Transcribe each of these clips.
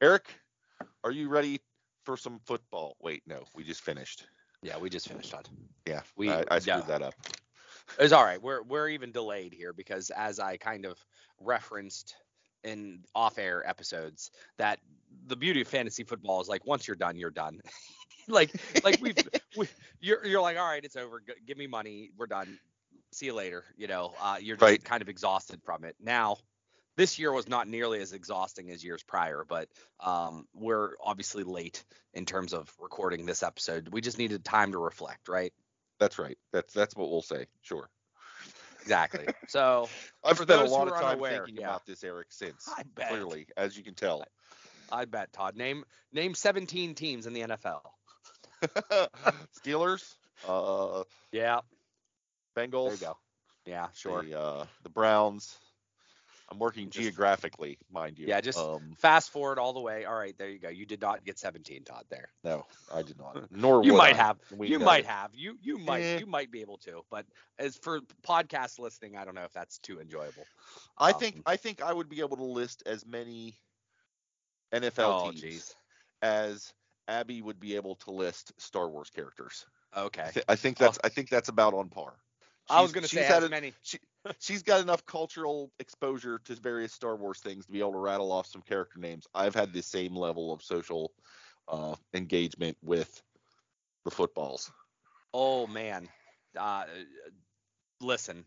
Eric, are you ready for some football? Wait, no, we just finished. Yeah, we just finished Todd. Yeah, We- I, I screwed yeah. that up. It's all right. We're we're even delayed here because as I kind of referenced in off-air episodes, that the beauty of fantasy football is like once you're done, you're done. like like we've we, you're you're like all right, it's over. G- give me money. We're done. See you later. You know, uh, you're just Right. kind of exhausted from it. Now, this year was not nearly as exhausting as years prior, but um, we're obviously late in terms of recording this episode. We just needed time to reflect, right? That's right. That's that's what we'll say. Sure. Exactly. So I've spent a lot of time unaware, thinking yeah. about this, Eric, since I clearly, as you can tell. I bet Todd name name 17 teams in the NFL. Steelers, uh, Yeah, Bengals, there you go. Yeah, sure. the, uh, the Browns. I'm working Just- geographically, mind you. Yeah, just- um, Fast forward all the way. All right, there you go. You did not get 17, Todd. There. no, I did not. Nor You would might I. have. We you might have. You you might Eh. you might be able to. But as for podcast listening, I don't know if that's too enjoyable. I Um, think I think I would be able to list as many NFL Oh, teams jeez. as Abby would be able to list Star Wars characters. I, Okay. I think that's I think that's about on par. I was gonna say had as many. she's got enough cultural exposure to various Star Wars things to be able to rattle off some character names. I've had the same level of social uh, engagement with the footballs. Oh man. Uh, listen,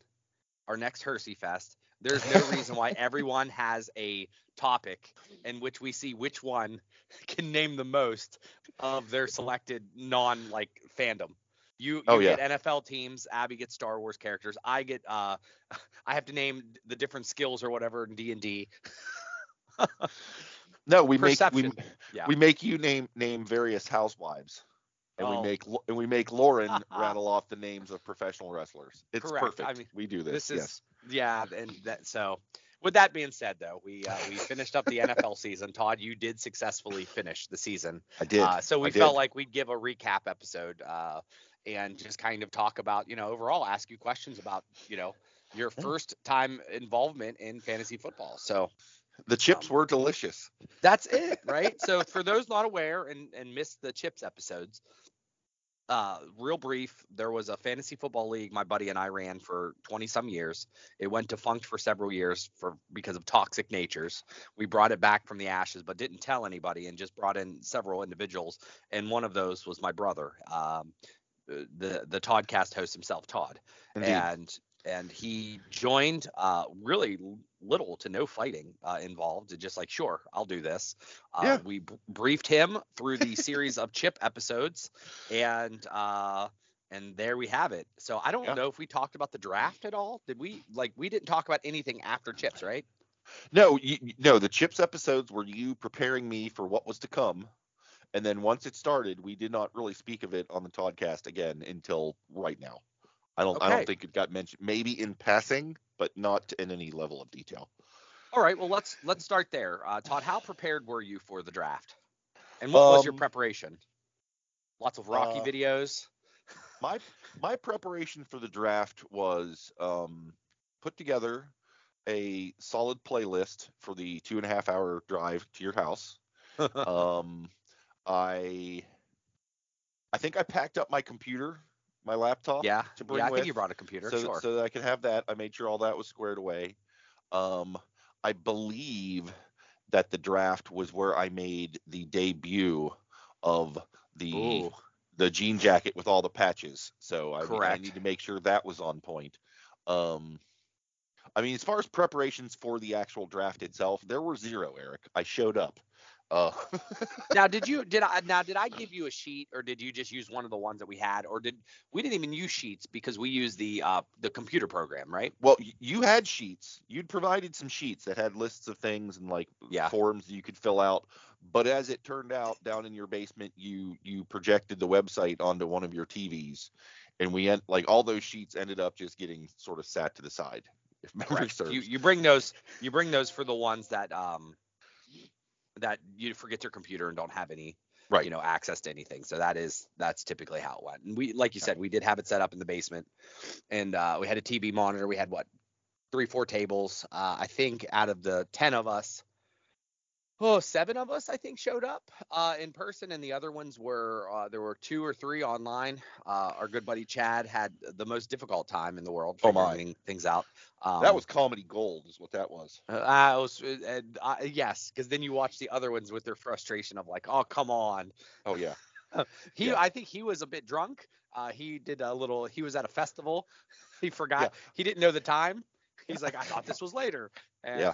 our next Hersey Fest. There's no reason why everyone has a topic in which we see which one can name the most of their selected non like fandom. You, you Oh, yeah. get NFL teams. Abby gets Star Wars characters. I get uh, I have to name the different skills or whatever in D and D. No, we make we, Yeah. we make you name name various housewives. And Oh. we make and we make Lauren rattle off the names of professional wrestlers. It's Correct. I perfect. mean, we do this. This yes. yeah, and that so. With that being said, though, we uh, we finished up the NFL season. Todd, you did successfully finish the season. I did. Uh, so we I did. felt like we'd give a recap episode uh, and just kind of talk about, you know, overall, ask you questions about, you know, your first time involvement in fantasy football. So the chips um, were delicious. that's it, right? so for those not aware and, and missed the chips episodes, uh, real brief, there was a fantasy football league my buddy and I ran for 20 some years. It went defunct for several years for because of toxic natures. We brought it back from the ashes, but didn't tell anybody and just brought in several individuals. And one of those was my brother, um, the the Toddcast host himself, Todd Indeed. and and he joined uh really little to no fighting uh, involved just like sure i'll do this uh, Yeah. we b- briefed him through the series of chip episodes and uh and there we have it so i don't Yeah. know if we talked about the draft at all did we like we didn't talk about anything after chips right No, you, no, the chips episodes were you preparing me for what was to come. And then once it started, we did not really speak of it on the Toddcast again until right now. I don't I don't think it got mentioned maybe in passing, but not in any level of detail. all right well let's let's start there. Uh todd how prepared were you for the draft? And what was your Um, preparation? Lots of rocky uh, videos? My my preparation for the draft was um, put together a solid playlist for the two and a half hour drive to your house. um, I I think I packed up my computer, my laptop. yeah to bring yeah i think you brought a computer so, sure so that I could have that. I made sure all that was squared away. Um, I believe that the draft was where I made the debut of the Ooh. the jean jacket with all the patches. So I, I need to make sure that was on point. Um, I mean, as far as preparations for the actual draft itself, there were zero, Eric. I showed up. Uh, now, did you did I now did I give you a sheet or did you just use one of the ones that we had or did we didn't even use sheets because we used the uh the computer program, right? well, you had sheets. You'd provided some sheets that had lists of things and like Yeah. forms that you could fill out. But as it turned out, down in your basement, you you projected the website onto one of your TVs, and we end like all those sheets ended up just getting sort of sat to the side. If memory Correct. serves. You you bring those you bring those for the ones that um that you forget your computer and don't have any Right. you know access to anything. So that is that's typically how it went. And we like you said, we did have it set up in the basement, and uh, we had a TV monitor. We had what three four tables. Uh, I think out of the ten of us. Oh, seven of us, I think, showed up uh, in person, and the other ones were uh, there were two or three online. Uh, our good buddy Chad had the most difficult time in the world Oh, figuring things out. Um, that was comedy gold, is what that was. uh, I was, uh, and, uh, yes, because then you watch the other ones with their frustration of like, oh come on. Oh yeah. He, Yeah. I think he was a bit drunk. Uh, he did a little. He was at a festival. He forgot. He didn't know the time. He's like, I thought this was later. And, Yeah.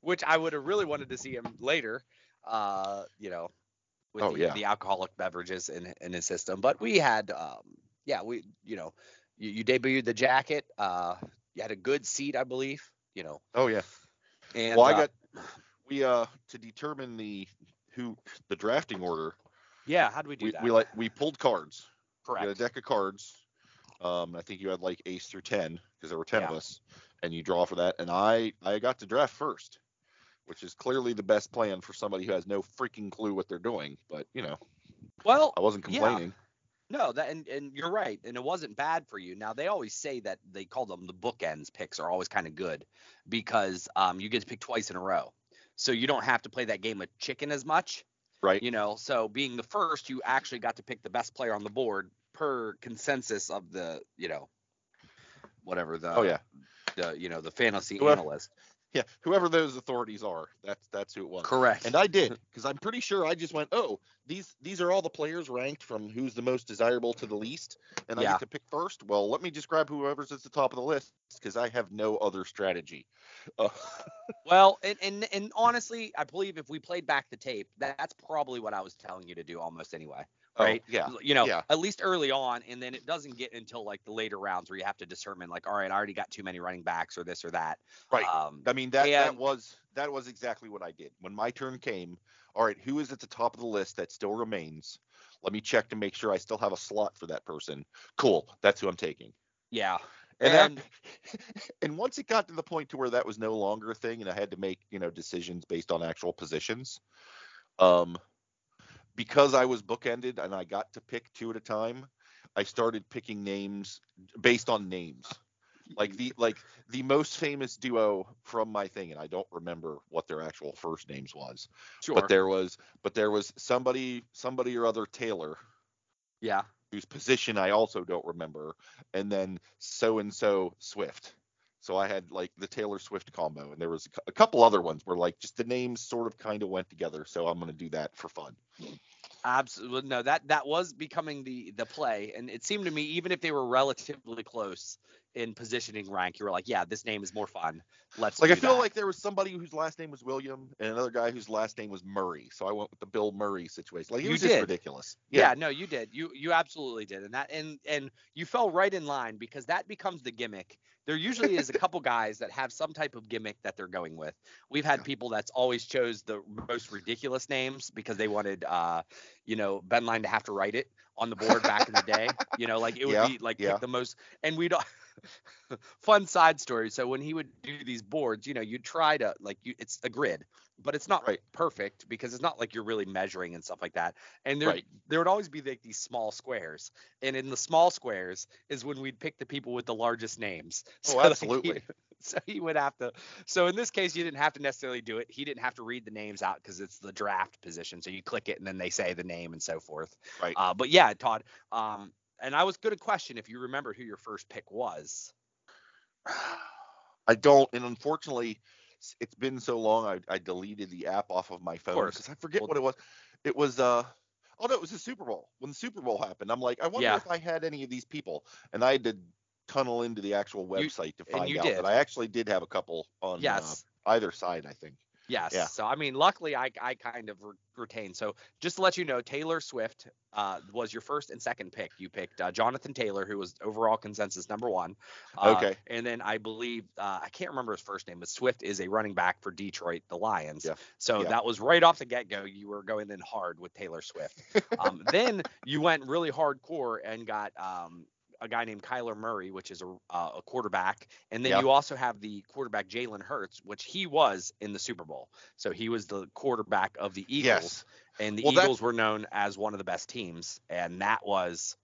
Which I would have really wanted to see him later. Uh, you know, with Oh, the, yeah. the alcoholic beverages in in his system. But we had, um, yeah, we, you know, you, you debuted the jacket. Uh, you had a good seat, I believe. You know, Oh yeah. and well, I uh, got we uh to determine the who the drafting order. Yeah, how do we do We that? we like we pulled cards. We Correct. had a deck of cards. Um, I think you had like ace through ten because there were ten of us, and you draw for that. And I I got to draft first, which is clearly the best plan for somebody who has no freaking clue what they're doing. But you know, Well, I wasn't Yeah. complaining. no, that and, and you're right, and it wasn't bad for you. Now they always say that they call them the bookends picks are always kind of good because um you get to pick twice in a row, so you don't have to play that game of chicken as much, Right. you know. So being the first, you actually got to pick the best player on the board per consensus of the you know whatever the oh yeah. the you know the fantasy Whoever- analyst. Yeah. Whoever those authorities are, that's that's who it was. Correct. And I did because I'm pretty sure I just went, oh, these these are all the players ranked from who's the most desirable to the least, and I Yeah. get to pick first. Well, let me just grab whoever's at the top of the list because I have no other strategy. Uh, Well, and, and and honestly, I believe if we played back the tape, that's probably what I was telling you to do almost anyway. Oh, Right. yeah. You know, Yeah. at least early on, and then it doesn't get until like the later rounds where you have to determine like, all right, I already got too many running backs or this or that. Right. Um, I mean that that was that was exactly what I did when my turn came. All right, who is at the top of the list that still remains? Let me check to make sure I still have a slot for that person. Cool, that's who I'm taking. yeah. And, And, that, and once it got to the point to where that was no longer a thing, and I had to make you know decisions based on actual positions, um, because I was bookended and I got to pick two at a time, I started picking names based on names. Like the like the most famous duo from my thing, and I don't remember what their actual first names was, sure. but there was but there was somebody somebody or other Taylor yeah. whose position I also don't remember, and then so and so Swift. So I had like the Taylor Swift combo, and there was a couple other ones where like just the names sort of kind of went together. So I'm gonna do that for fun. Absolutely. No, that that was becoming the the play, and it seemed to me even if they were relatively close in positioning rank, you were like, yeah, this name is more fun. Let's Like I feel that. like there was somebody whose last name was William and another guy whose last name was Murray. So I went with the Bill Murray situation. Like it You was just ridiculous. Yeah. no, you did. You you absolutely did. And that and and you fell right in line because that becomes the gimmick. There usually is a couple guys that have some type of gimmick that they're going with. We've had people that's always chose the most ridiculous names because they wanted uh you know Ben Line to have to write it on the board back in the day. You know, like it would Yeah, be like yeah. the most and we'd fun side story. So when he would do these boards, you know, you'd try to like you it's a grid, but it's not Right. perfect because it's not like you're really measuring and stuff like that. And there Right. there would always be like these small squares. And in the small squares is when we'd pick the people with the largest names. Oh, like, he- absolutely. so he would have to so in this case you didn't have to necessarily do it. He didn't have to read the names out because it's the draft position. So you click it and then they say the name and so forth. Right. Uh, but yeah, Todd. Um, and I was going to question if you remember who your first pick was. I don't, and unfortunately, it's been so long. I, I deleted the app off of my phone because I forget Well- what it was. It was uh oh no, it was the Super Bowl. When the Super Bowl happened, I'm like, I wonder Yeah. if I had any of these people, and I had to tunnel into the actual You- website to find out did. that I actually did have a couple on uh, either side. I think. Yes. Yeah. So I mean, luckily I I kind of re- retained. So just to let you know, Taylor Swift uh, was your first and second pick. You picked uh, Jonathan Taylor, who was overall consensus number one. Uh, Okay. And then I believe uh, I can't remember his first name, but Swift is a running back for Detroit, the Lions. Yeah. So Yeah. that was right off the get go. You were going in hard with Taylor Swift. um, then you went really hardcore and got um, a guy named Kyler Murray, which is a, uh, a quarterback, and then Yeah. you also have the quarterback Jalen Hurts, which he was in the Super Bowl. So he was the quarterback of the Eagles, Yes. and the Well, that- Eagles were known as one of the best teams, and that was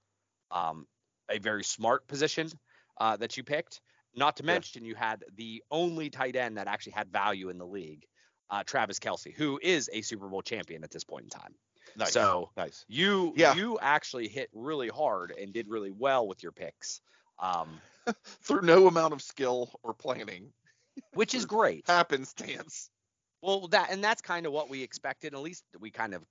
um, a very smart position uh, that you picked. Not to Yeah. mention you had the only tight end that actually had value in the league, uh, Travis Kelce, who is a Super Bowl champion at this point in time. Nice. So nice. you Yeah. you actually hit really hard and did really well with your picks, um, Through no amount of skill or planning, which is great. happenstance. Well, that and that's kind of what we expected. At least we kind of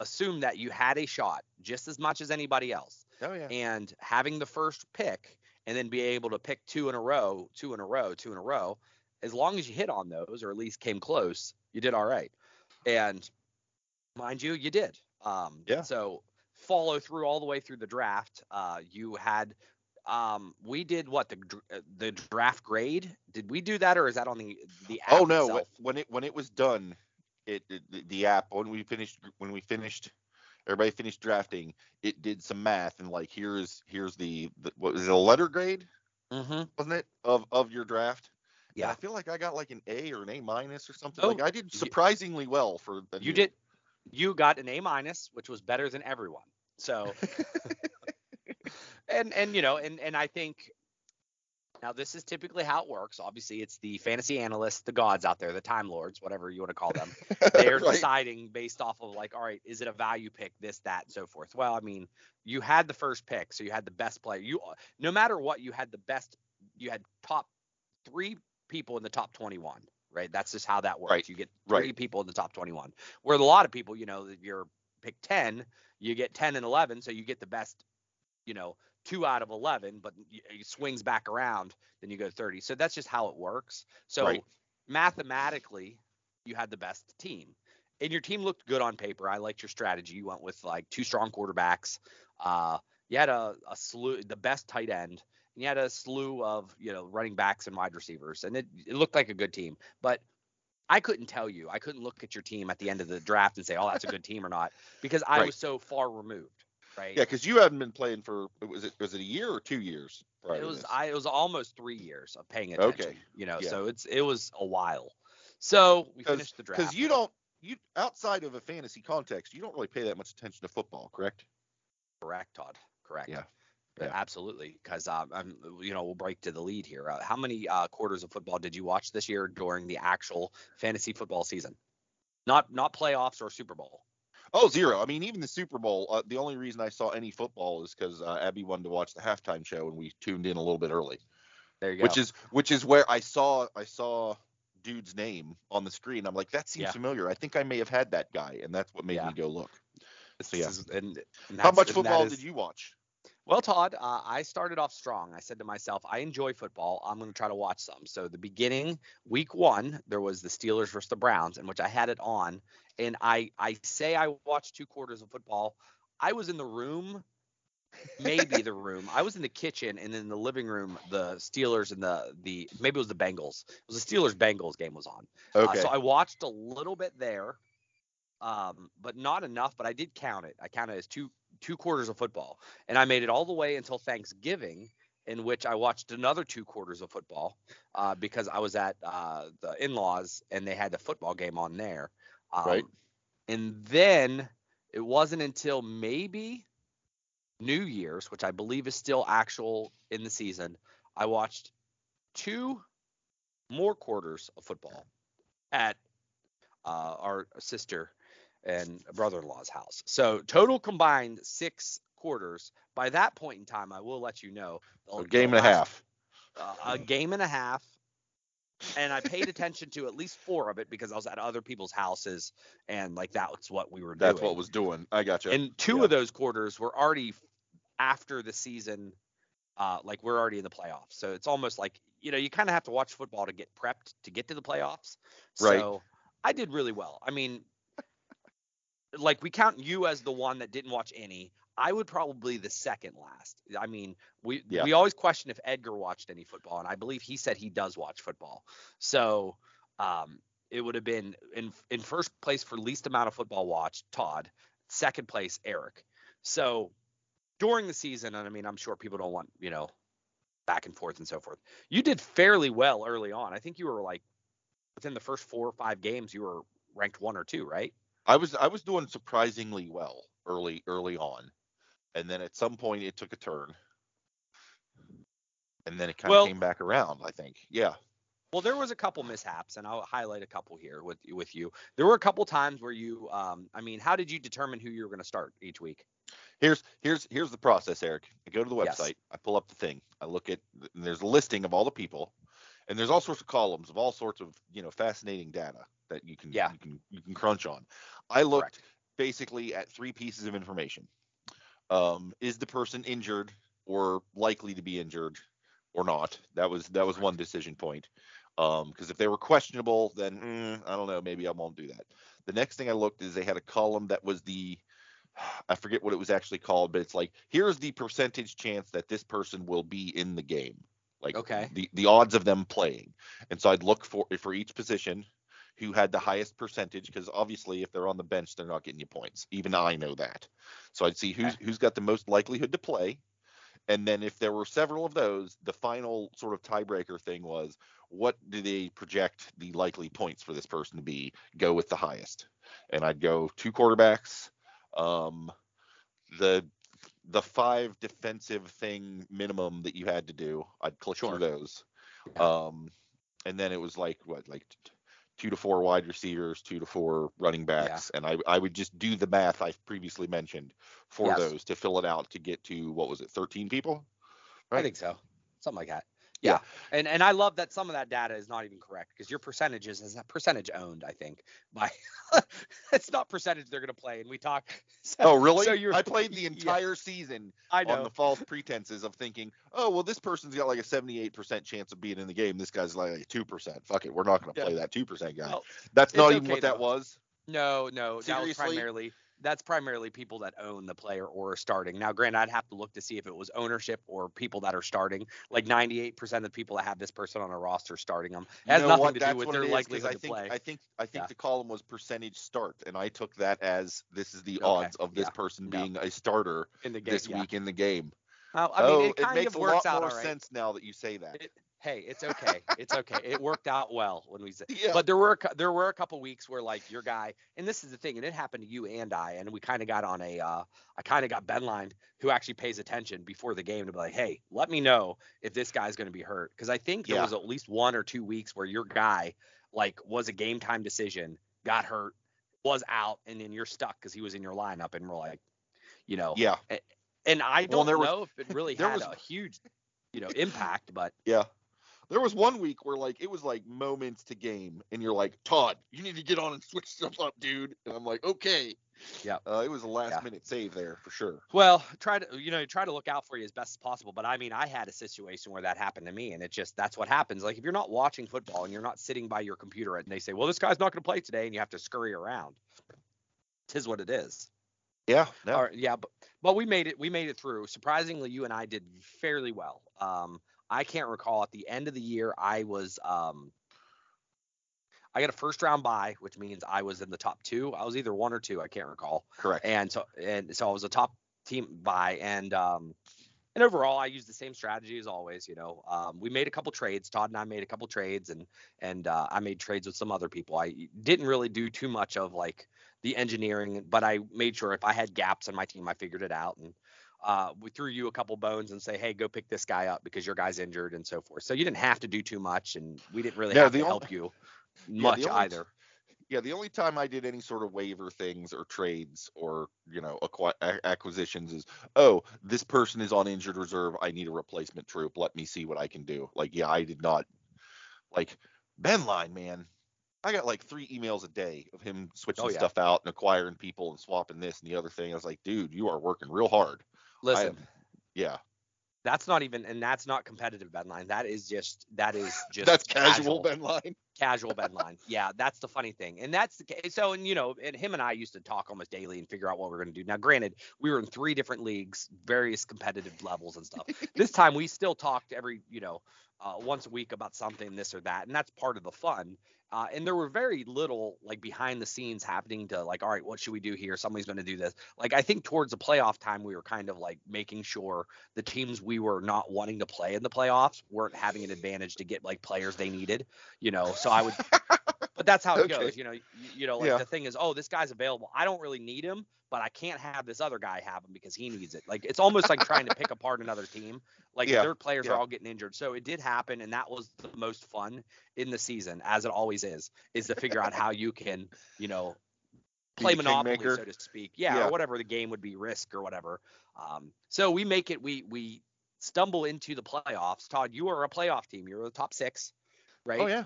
assumed that you had a shot just as much as anybody else. Oh yeah. And having the first pick and then be able to pick two in a row, two in a row, two in a row, as long as you hit on those or at least came close, you did all right. And mind you, you did. Um, Yeah. So follow through all the way through the draft. Uh, you had um we did what the uh, the draft grade did we do that or is that on the the app Oh no, itself? when it when it was done, it, it the- app when we finished when we finished everybody finished drafting, it did some math and like here's here's the, the what was it a letter grade mm-hmm. wasn't it of of your draft? And Yeah. I feel like I got like an A or an A minus or something. Oh, like I did surprisingly well for the You new- did. You got an A minus, which was better than everyone. So, and and you know, and and I think now this is typically how it works. Obviously, it's the fantasy analysts, the gods out there, the time lords, whatever you want to call them. They're Right. deciding based off of like, all right, is it a value pick, this, that, and so forth. Well, I mean, you had the first pick, so you had the best player. You no matter what, you had the best. You had top three people in the top 21 right? That's just how that works. Right, you get three right. people in the top 21 where a lot of people you know you're pick 10 you get 10 and 11 so you get the best you know two out of 11 but it swings back around then you go 30 so that's just how it works. So Right. mathematically you had the best team. And your team looked good on paper. I liked your strategy. You went with like two strong quarterbacks. Uh you had a, a slew the best tight end and you had a slew of you know running backs and wide receivers and it, it looked like a good team but i couldn't tell you i couldn't look at your team at the end of the draft and say oh that's a good team or not because i Right. was so far removed right Yeah, because you hadn't been playing for was it was it a year or two years? it was? I it was almost three years of paying attention. Okay. You know, Yeah. so it's it was a while. So we finished the draft. Because you don't you outside of a fantasy context, you don't really pay that much attention to football, correct? correct, Todd. Correct. Yeah. Yeah. Absolutely, because um, I'm, you know, we'll break to the lead here. Uh, how many uh, quarters of football did you watch this year during the actual fantasy football season? Not not playoffs or Super Bowl. Oh, zero. I mean, even the Super Bowl. Uh, the only reason I saw any football is because uh, Abby wanted to watch the halftime show, and we tuned in a little bit early. There you go. Which is which is where I saw I saw dude's name on the screen. I'm like, that seems Yeah. familiar. I think I may have had that guy, and that's what made Yeah. me go look. So, yeah. is- and, and How much football is- did you watch? Well, Todd, uh, I started off strong. I said to myself, I enjoy football. I'm going to try to watch some. So the beginning, week one, there was the Steelers versus the Browns, in which I had it on, and I I say I watched two quarters of football. I was in the room, maybe the room. I was in the kitchen, and in the living room, the Steelers and the the maybe it was the Bengals. It was the Steelers Bengals game was on. Uh, Okay. so I watched a little bit there, um, but not enough. But I did count it. I counted as two two quarters of football, and I made it all the way until Thanksgiving, in which I watched another two quarters of football uh, because I was at uh, the in-laws and they had the football game on there. Um, Right. And then it wasn't until maybe New Year's, which I believe is still actual in the season, I watched two more quarters of football at uh, our sister and a brother-in-law's house. So total combined six quarters. By that point in time, I will let you know. a game and a half. uh, a game and a half. And I paid attention to at least four of it because I was at other people's houses and like that's what we were doing. That's what was doing. I got you. And two Yeah. of those quarters were already after the season, uh, like we're already in the playoffs. So it's almost like you know you kind of have to watch football to get prepped to get to the playoffs. Right. So I did really well. I mean, like we count you as the one that didn't watch any. I would probably the second last. I mean, we Yeah. we always question if Edgar watched any football, and I believe he said he does watch football. So um, it would have been in in first place for least amount of football watched, Todd. Second place, Eric. So during the season, and I mean, I'm sure people don't want you know back and forth and so forth. You did fairly well early on. I think you were like within the first four or five games, you were ranked one or two, right? I was I was doing surprisingly well early early on, and then at some point it took a turn, and then it kind of Well- came back around. I think. Yeah. Well, there was a couple mishaps, and I'll highlight a couple here with with you. There were a couple times where you, um, I mean, how did you determine who you were going to start each week? Here's here's here's the process, Eric. I go to the Yes. website, I pull up the thing, I look at, and there's a listing of all the people, and there's all sorts of columns of all sorts of you know fascinating data that you can Yeah. you can you can crunch on. I looked Correct. basically at three pieces of information. Um, is the person injured or likely to be injured or not? That was that was one decision point. Um, because if they were questionable, then mm, I don't know, maybe I won't do that. The next thing I looked is they had a column that was the I forget what it was actually called, but it's like here's the percentage chance that this person will be in the game. Like Okay. the the odds of them playing. And so I'd look for for each position who had the highest percentage because obviously if they're on the bench they're not getting you points. Even I know that. So I'd see who's who's got the most likelihood to play. And then if there were several of those, the final sort of tiebreaker thing was what do they project the likely points for this person to be? Go with the highest. And I'd go two quarterbacks, um, the the five defensive thing minimum that you had to do. I'd click Sure. through those. Yeah. Um, and then it was like what, like two to four wide receivers, two to four running backs, and I I would just do the math I've previously mentioned for Yes. those to fill it out to get to what was it, 13 people? I think so, something like that. Yeah. Yeah. And and I love that some of that data is not even correct because your percentages is a percentage owned. I think by it's not percentage they're going to play, and we talk. So, Oh, really? So you're, I played the Yeah, entire season I on the false pretenses of thinking, oh, well, this person's got like a 78% chance of being in the game. This guy's like 2%. Fuck it. We're not going to Yeah. play that 2% guy. Well, That's not even okay, what that was. No, no, that was primarily that's primarily people that own the player or are starting. Now, granted, I'd have to look to see if it was ownership or people that are starting. Like 98% of the people that have this person on a roster starting them it You has know nothing what? to That's do with their it likelihood I to think, play. I think I think Yeah. the column was percentage start, and I took that as this is the Okay, odds of this yeah, person no. being a starter in the game. this yeah. week in the game. I mean, oh, it kind makes of a lot out more right. sense now that you say that. It- hey, it's okay. It's okay. It worked out well when we said. yeah. But there were there were a couple weeks where like your guy, and this is the thing, and it happened to you and I, and we kind of got on a, uh, I kind of got Ben Line, who actually pays attention before the game to be like, hey, let me know if this guy's going to be hurt, because I think there Yeah. was at least one or two weeks where your guy like was a game time decision, got hurt, was out, and then you're stuck because he was in your lineup, and we're like, you know, yeah. and I don't was- know if it really had was- a huge, you know, impact, but Yeah. There was one week where like it was like moments to game, and you're like, Todd, you need to get on and switch stuff up, dude. And I'm like, okay. Yeah. Uh, it was a last Yeah. minute save there for sure. Well, try to you know try to look out for you as best as possible. But I mean, I had a situation where that happened to me, and it just that's what happens. Like if you're not watching football and you're not sitting by your computer and they say, well, this guy's not going to play today, and you have to scurry around. Tis what it is. Yeah. No. Right, yeah, but but we made it. We made it through. Surprisingly, you and I did fairly well. Um, I can't recall at the end of the year I was um. I got a first round bye, which means I was in the top two. I was either one or two. I can't recall Correct. and so and so I was a top team bye and um and overall I used the same strategy as always you know um, we made a couple trades Todd and I made a couple trades and and uh, I made trades with some other people I didn't really do too much of like the engineering but I made sure if I had gaps in my team I figured it out and uh, we threw you a couple bones and say hey go pick this guy up because your guy's injured and so forth so you didn't have to do too much and we didn't really No, have to only- help you Yeah, much the only- either Yeah, the only time I did any sort of waiver things or trades or you know acqui- a- acquisitions is oh this person is on injured reserve. I need a replacement troop. Let me see what I can do. Like yeah, I did not like Ben Line man. I got like three emails a day of him switching Oh, yeah. stuff out and acquiring people and swapping this and the other thing. I was like, dude, you are working real hard. I listen am- yeah, That's not even, and that's not competitive Ben line. That is just, that is just that's casual, Ben Line. casual bed line. Yeah, that's the funny thing, and that's the case. So, and you know, and him and I used to talk almost daily and figure out what we're going to do. Now, granted, we were in three different leagues, various competitive levels and stuff. this time, we still talked every, you know, uh, once a week about something, this or that, and that's part of the fun. Uh, and there were very little like behind the scenes happening to like, all right, what should we do here? Somebody's going to do this. Like, I think towards the playoff time, we were kind of like making sure the teams we were not wanting to play in the playoffs weren't having an advantage to get like players they needed, you know. So I would, but that's how it Okay. goes, you know. You, you know, like Yeah. the thing is, oh, this guy's available. I don't really need him, but I can't have this other guy have him because he needs it. Like it's almost like trying to pick apart another team. Like Yeah, their players yeah. are all getting injured. So it did happen, and that was the most fun in the season, as it always is, is to figure out how you can, you know, play monopoly, so to speak. Yeah, Yeah. or whatever the game would be, risk or whatever. Um, so we make it. We we stumble into the playoffs. Todd, you are a playoff team. You're the top six, right? Oh yeah.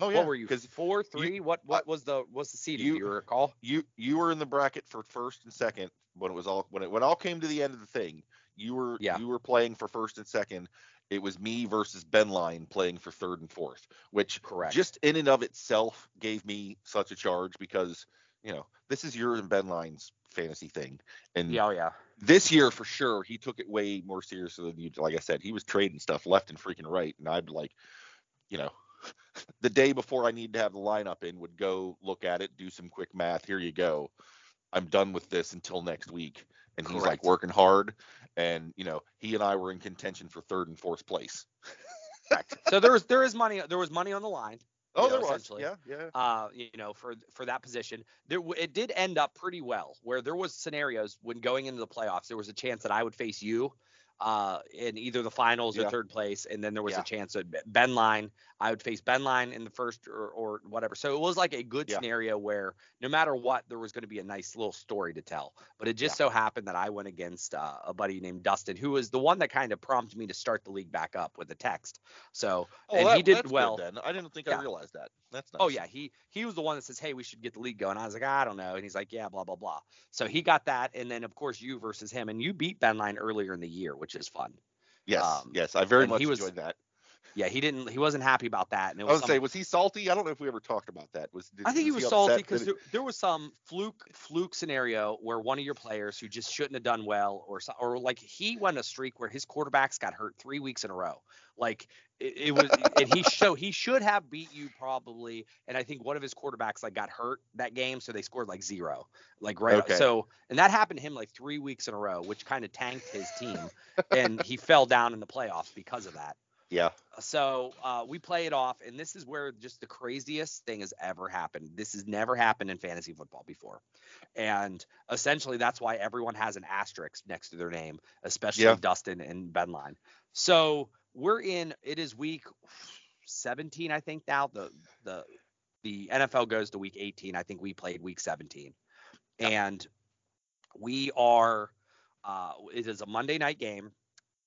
Oh yeah. What were you? Because Four, three? what what uh, was the was the seeding? you- do you recall? you you were in the bracket for first and second when it was all when it when it all came to the end of the thing. You were Yeah. you were playing for first and second. It was me versus Ben Line playing for third and fourth, which Correct. just in and of itself gave me such a charge because you know this is your and Ben Line's fantasy thing, and Yeah, oh yeah. this year for sure he took it way more seriously than you. Like I said, he was trading stuff left and freaking right, and I'd like, you know, the day before I need to have the lineup in, would go look at it, do some quick math. Here you go. I'm done with this until next week. And he's like working hard, and you know, he and I were in contention for third and fourth place. Correct. so there was there is money there was money on the line. Oh, you know, there was, essentially. yeah, yeah. uh, you know, for for that position. There, it did end up pretty well, where there was scenarios when going into the playoffs, there was a chance that I would face you, uh, in either the finals Yeah. or third place, and then there was Yeah. a chance that Ben Line, I would face Ben Line in the first or, or whatever. So it was like a good Yeah. scenario where no matter what, there was going to be a nice little story to tell. But it just so happened that I went against uh, a buddy named Dustin, who was the one that kind of prompted me to start the league back up with a text. So Oh, and that, he did good well. then. I didn't think. I realized that. That's nice. Oh yeah, he he was the one that says, "Hey, we should get the league going." I was like, "I don't know," and he's like, "Yeah, blah blah blah." So he got that, and then of course you versus him, and you beat Ben Line earlier in the year, which is fun. Yes, um, yes. I very much he was- enjoyed that. Yeah, he didn't, he wasn't happy about that, and it I was. was some- say, was he salty? I don't know if we ever talked about that. Was did, I think he was upset salty because there, there was some fluke fluke scenario where one of your players who just shouldn't have done well, or or like he went a streak where his quarterbacks got hurt three weeks in a row. Like it, it was, and he show he should have beat you probably, and I think one of his quarterbacks like got hurt that game, so they scored like zero, like right. Okay. So and that happened to him like three weeks in a row, which kind of tanked his team, and he fell down in the playoffs because of that. yeah. So uh, we play it off, and this is where just the craziest thing has ever happened. This has never happened in fantasy football before, and essentially that's why everyone has an asterisk next to their name, especially Yeah. Dustin and Benline. So we're in. It is week 17, I think now. The the the NFL goes to week 18. I think we played week 17, and we are. Uh, it is a Monday night game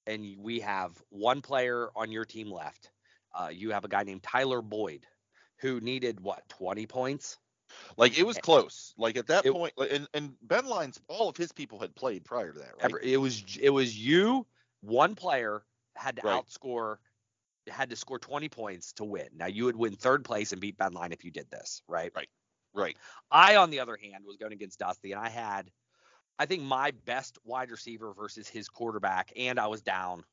and we have one player on your team left. Uh, you have a guy named Tyler Boyd who needed what 20 points. Like it was close. Like at that It- and and Ben Lines, all of his people had played prior to that, right? It was it was you. One player had to Right. outscore, had to score 20 points to win. Now you would win third place and beat Ben Line if you did this, right? right. Right. I, on the other hand, was going against Dusty, and I had, I think, my best wide receiver versus his quarterback, and I was down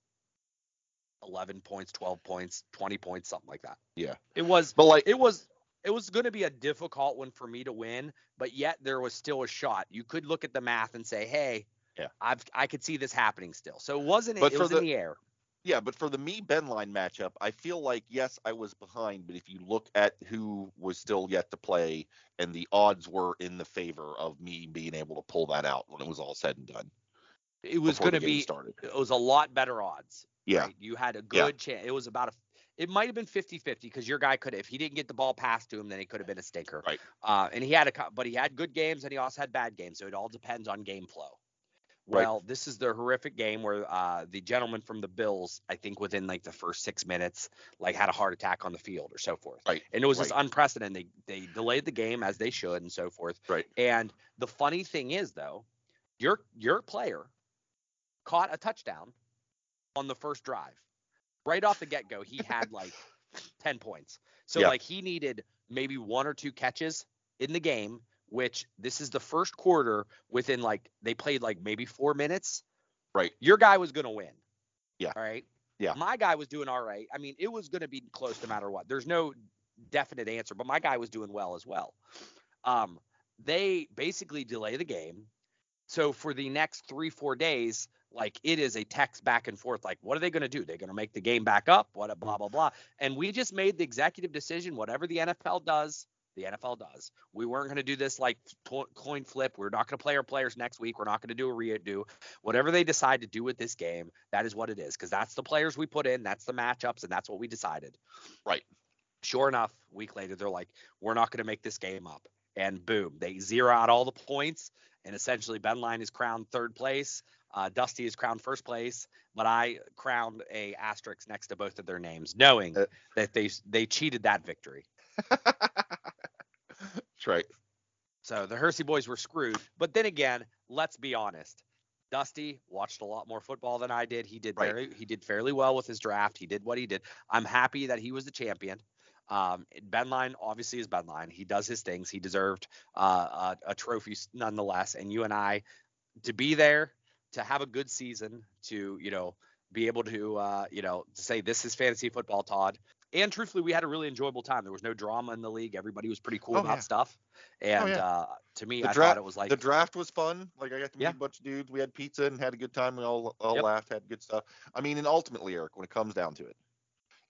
11 points, 12 points, 20 points, something like that. Yeah. It was, But like, it was, it was going to be a difficult one for me to win, but yet there was still a shot. You could look at the math and say, hey, Yeah. I've, I could see this happening still. So it wasn't, But it was the- in the air. Yeah, but for the me Ben Line matchup, I feel like yes, I was behind, but if you look at who was still yet to play, and the odds were in the favor of me being able to pull that out when it was all said and done. It was going to be, started. it was a lot better odds. Yeah. right? You had a Yeah. good chance. It was about a it might have been 50-50 because your guy could if he didn't get the ball passed to him, then it could have been a stinker. Right. Uh, and he had a but he had good games and he also had bad games. So it all depends on game flow. Right. Well, this is the horrific game where uh, the gentleman from the Bills, I think within like the first six minutes, like had a heart attack on the field or so forth. Right. And it was just unprecedented. They they delayed the game as they should and so forth. Right. And the funny thing is though, your your player caught a touchdown on the first drive. Right off the get go, he had like 10 points. So Yeah. like he needed maybe one or two catches in the game, which this is the first quarter within like they played like maybe 4 minutes. Right. Your guy was going to win. Yeah. All right. Yeah. My guy was doing all right. I mean, it was going to be close no matter what. There's no definite answer, but my guy was doing well as well. Um, they basically delay the game. So for the next three, four days, like it is a text back and forth. Like, what are they going to do? They're going to make the game back up. What a blah blah blah. And we just made the executive decision. Whatever the NFL does, the NFL does. We weren't going to do this like coin flip. We're not going to play our players next week. We're not going to do a redo. Whatever they decide to do with this game, that is what it is. Because that's the players we put in. That's the matchups, and that's what we decided. Right. Sure enough, week later, they're like, we're not going to make this game up. And boom, they zero out all the points. And essentially, Ben Line is crowned third place. Uh, Dusty is crowned first place, but I crowned a asterisk next to both of their names, knowing Uh, that they they cheated that victory. That's right. So the Hersey boys were screwed. But then again, let's be honest. Dusty watched a lot more football than I did. He did Right. very he did fairly well with his draft. He did what he did. I'm happy that he was the champion. Um, ben Line obviously is Ben Line. He does his things. He deserved uh, a, a trophy nonetheless. And you and I to be there, to have a good season, to you know be able to uh, you know to say this is fantasy football, Todd. And truthfully, we had a really enjoyable time. There was no drama in the league. Everybody was pretty cool Oh, about yeah. stuff. And yeah. uh, to me, The I dra- thought it was like the draft was fun. Like I got to meet Yeah. a bunch of dudes. We had pizza and had a good time. We all all Yep. laughed, had good stuff. I mean, and ultimately, Eric, when it comes down to it,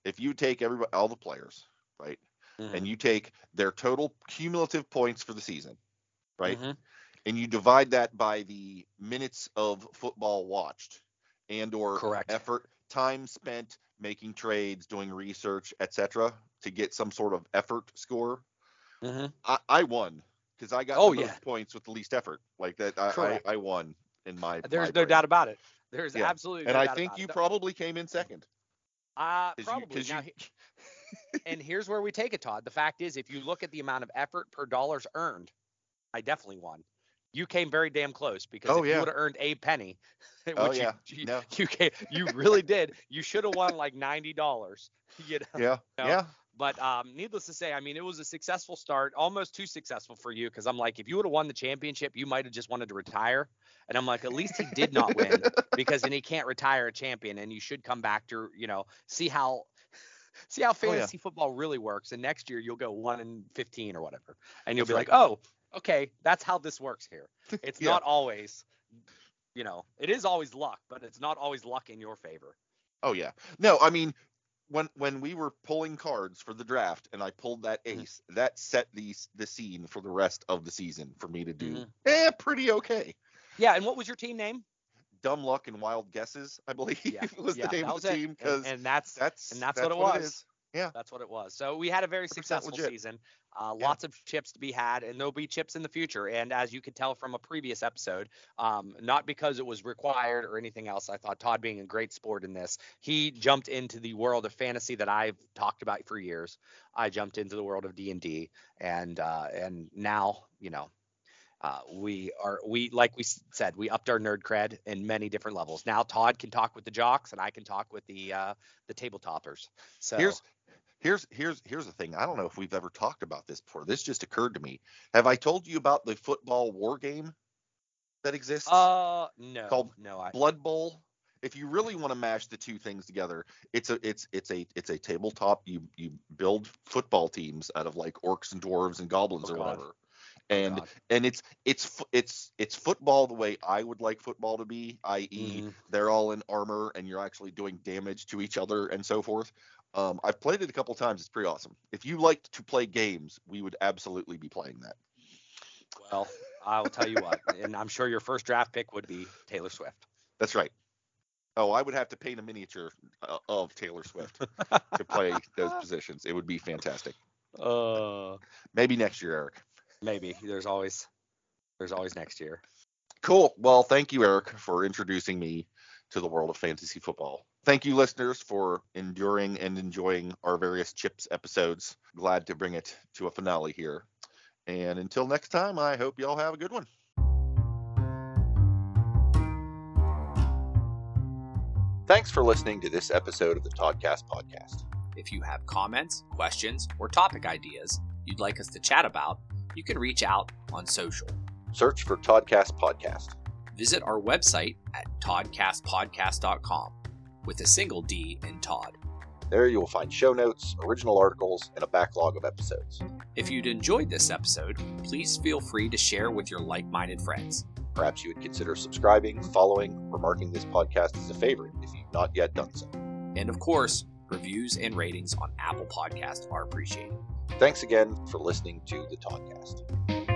if you take everybody, all the players, right, Mhm. and you take their total cumulative points for the season, right, Mhm. and you divide that by the minutes of football watched and or Correct. effort time spent making trades doing research etc to get some sort of effort score Mhm. i, I won because i got Oh, the most yeah. points with the least effort like that i, I, I won in my There's my no brain. doubt about it. There's Yeah. absolutely and no i think you it. probably came in second uh, 'cause you- Now, you- and here's where we take it, Todd. The fact is, if you look at the amount of effort per dollars earned, I definitely won. You came very damn close because Oh, if you would have earned a penny, which Oh, you, yeah. you, No. you came, you really did. You should have won like ninety dollars. You know? yeah No. yeah But um, needless to say, I mean, it was a successful start, almost too successful for you. Because I'm like, if you would have won the championship, you might have just wanted to retire. And I'm like, at least he did not win because then he can't retire a champion, and you should come back to, you know, see how. See how Oh, yeah. fantasy football really works, and next year you'll go one and fifteen or whatever, and you'll That's be right. like, "Oh, okay, that's how this works here." It's Yeah. not always, you know, it is always luck, but it's not always luck in your favor. Oh yeah. No, I mean when when we were pulling cards for the draft and I pulled that Mhm. ace, that set the the scene for the rest of the season for me to do Mhm. eh pretty okay. Yeah, and what was your team name? Dumb luck and wild guesses, I believe Yeah, was yeah, the name of the it. team And- because and, that's that's and that's, what it was. is. Yeah. That's what it was. So we had a very successful legit. season. Uh, Yeah. Lots of chips to be had, and there'll be chips in the future. And as you could tell from a previous episode, um, not because it was required or anything else, I thought Todd being a great sport in this, he jumped into the world of fantasy that I've talked about for years. I jumped into the world of D and D, and uh, and now you know. Uh, we are we like we said we upped our nerd cred in many different levels. Now Todd can talk with the jocks and I can talk with the uh, the tabletoppers. So Here's here's here's here's the thing. I don't know if we've ever talked about this before. This just occurred to me. Have I told you about the football war game that exists? Uh, no, Called no, I. Blood Bowl. If you really want to mash the two things together, it's a it's it's a it's a tabletop. You you build football teams out of like orcs and dwarves and goblins Oh, or God. whatever. And God. and it's it's it's it's football the way I would like football to be, i.e. Mhm. they're all in armor and you're actually doing damage to each other and so forth. Um, I've played it a couple times. It's pretty awesome. If you liked to play games, we would absolutely be playing that. Well, I'll tell you what, and I'm sure your first draft pick would be Taylor Swift. That's right. Oh, I would have to paint a miniature uh, of Taylor Swift to play those positions. It would be fantastic. Uh, Maybe next year, Eric. maybe there's always there's always next year. Cool. Well, thank you, Eric, for introducing me to the world of fantasy football. Thank you, listeners, for enduring and enjoying our various Chips episodes. Glad to bring it to a finale here. And until next time, I hope y'all have a good one. Thanks for listening to this episode of the Toddcast podcast. If you have comments, questions, or topic ideas you'd like us to chat about, you can reach out on social. Search for Toddcast Podcast. Visit our website at toddcastpodcast.com with a single D in Todd. There you will find show notes, original articles, and a backlog of episodes. If you'd enjoyed this episode, please feel free to share with your like minded friends. Perhaps you would consider subscribing, following, or marking this podcast as a favorite if you've not yet done so. And of course, reviews and ratings on Apple Podcast are appreciated. Thanks again for listening to the Toddcast.